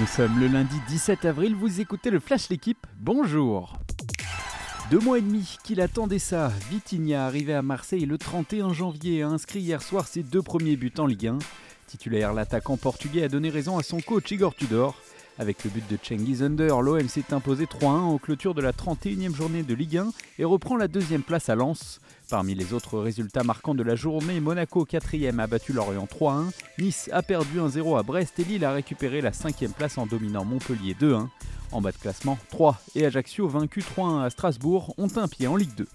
Nous sommes le lundi 17 avril, vous écoutez le Flash L'équipe, bonjour deux mois et demi qu'il attendait ça, Vitinha arrivé à Marseille le 31 janvier a inscrit hier soir ses deux premiers buts en Ligue 1. Titulaire, l'attaquant portugais a donné raison à son coach Igor Tudor. Avec le but de Cengiz Under, l'OM s'est imposé 3-1 en clôture de la 31e journée de Ligue 1 et reprend la deuxième place à Lens. Parmi les autres résultats marquants de la journée, Monaco 4e a battu Lorient 3-1, Nice a perdu 1-0 à Brest et Lille a récupéré la 5e place en dominant Montpellier 2-1. En bas de classement, 3 et Ajaccio vaincu 3-1 à Strasbourg ont un pied en Ligue 2.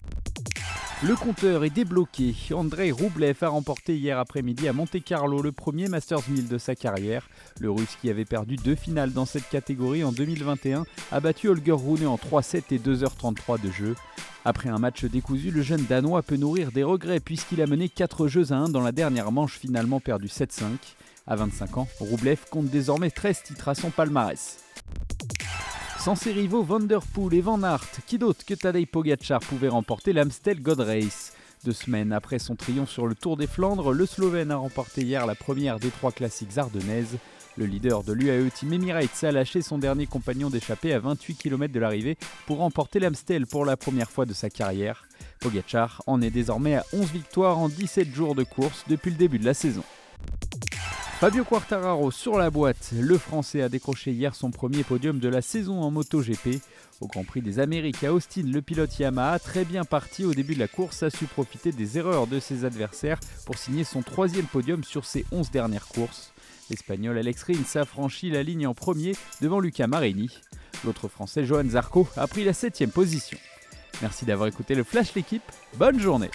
Le compteur est débloqué. Andrei Roublev a remporté hier après-midi à Monte-Carlo le premier Masters 1000 de sa carrière. Le Russe qui avait perdu deux finales dans cette catégorie en 2021 a battu Holger Rune en 3-7 et 2h33 de jeu. Après un match décousu, le jeune Danois peut nourrir des regrets puisqu'il a mené 4 jeux à 1 dans la dernière manche finalement perdu 7-5. À 25 ans, Roublev compte désormais 13 titres à son palmarès. Sans ses rivaux Vanderpool et Van Aert, qui d'autre que Tadej Pogacar pouvait remporter l'Amstel God Race? Deux semaines après son triomphe sur le Tour des Flandres, le Slovène a remporté hier la première des trois classiques ardennaises. Le leader de l'UAE Team Emirates a lâché son dernier compagnon d'échappée à 28 km de l'arrivée pour remporter l'Amstel pour la première fois de sa carrière. Pogacar en est désormais à 11 victoires en 17 jours de course depuis le début de la saison. Fabio Quartararo sur la boîte. Le Français a décroché hier son premier podium de la saison en MotoGP. Au Grand Prix des Amériques à Austin, le pilote Yamaha, très bien parti au début de la course, a su profiter des erreurs de ses adversaires pour signer son troisième podium sur ses 11 dernières courses. L'Espagnol Alex Rins a franchi la ligne en premier devant Luca Marini. L'autre Français Johan Zarco a pris la 7 position. Merci d'avoir écouté le Flash l'équipe. Bonne journée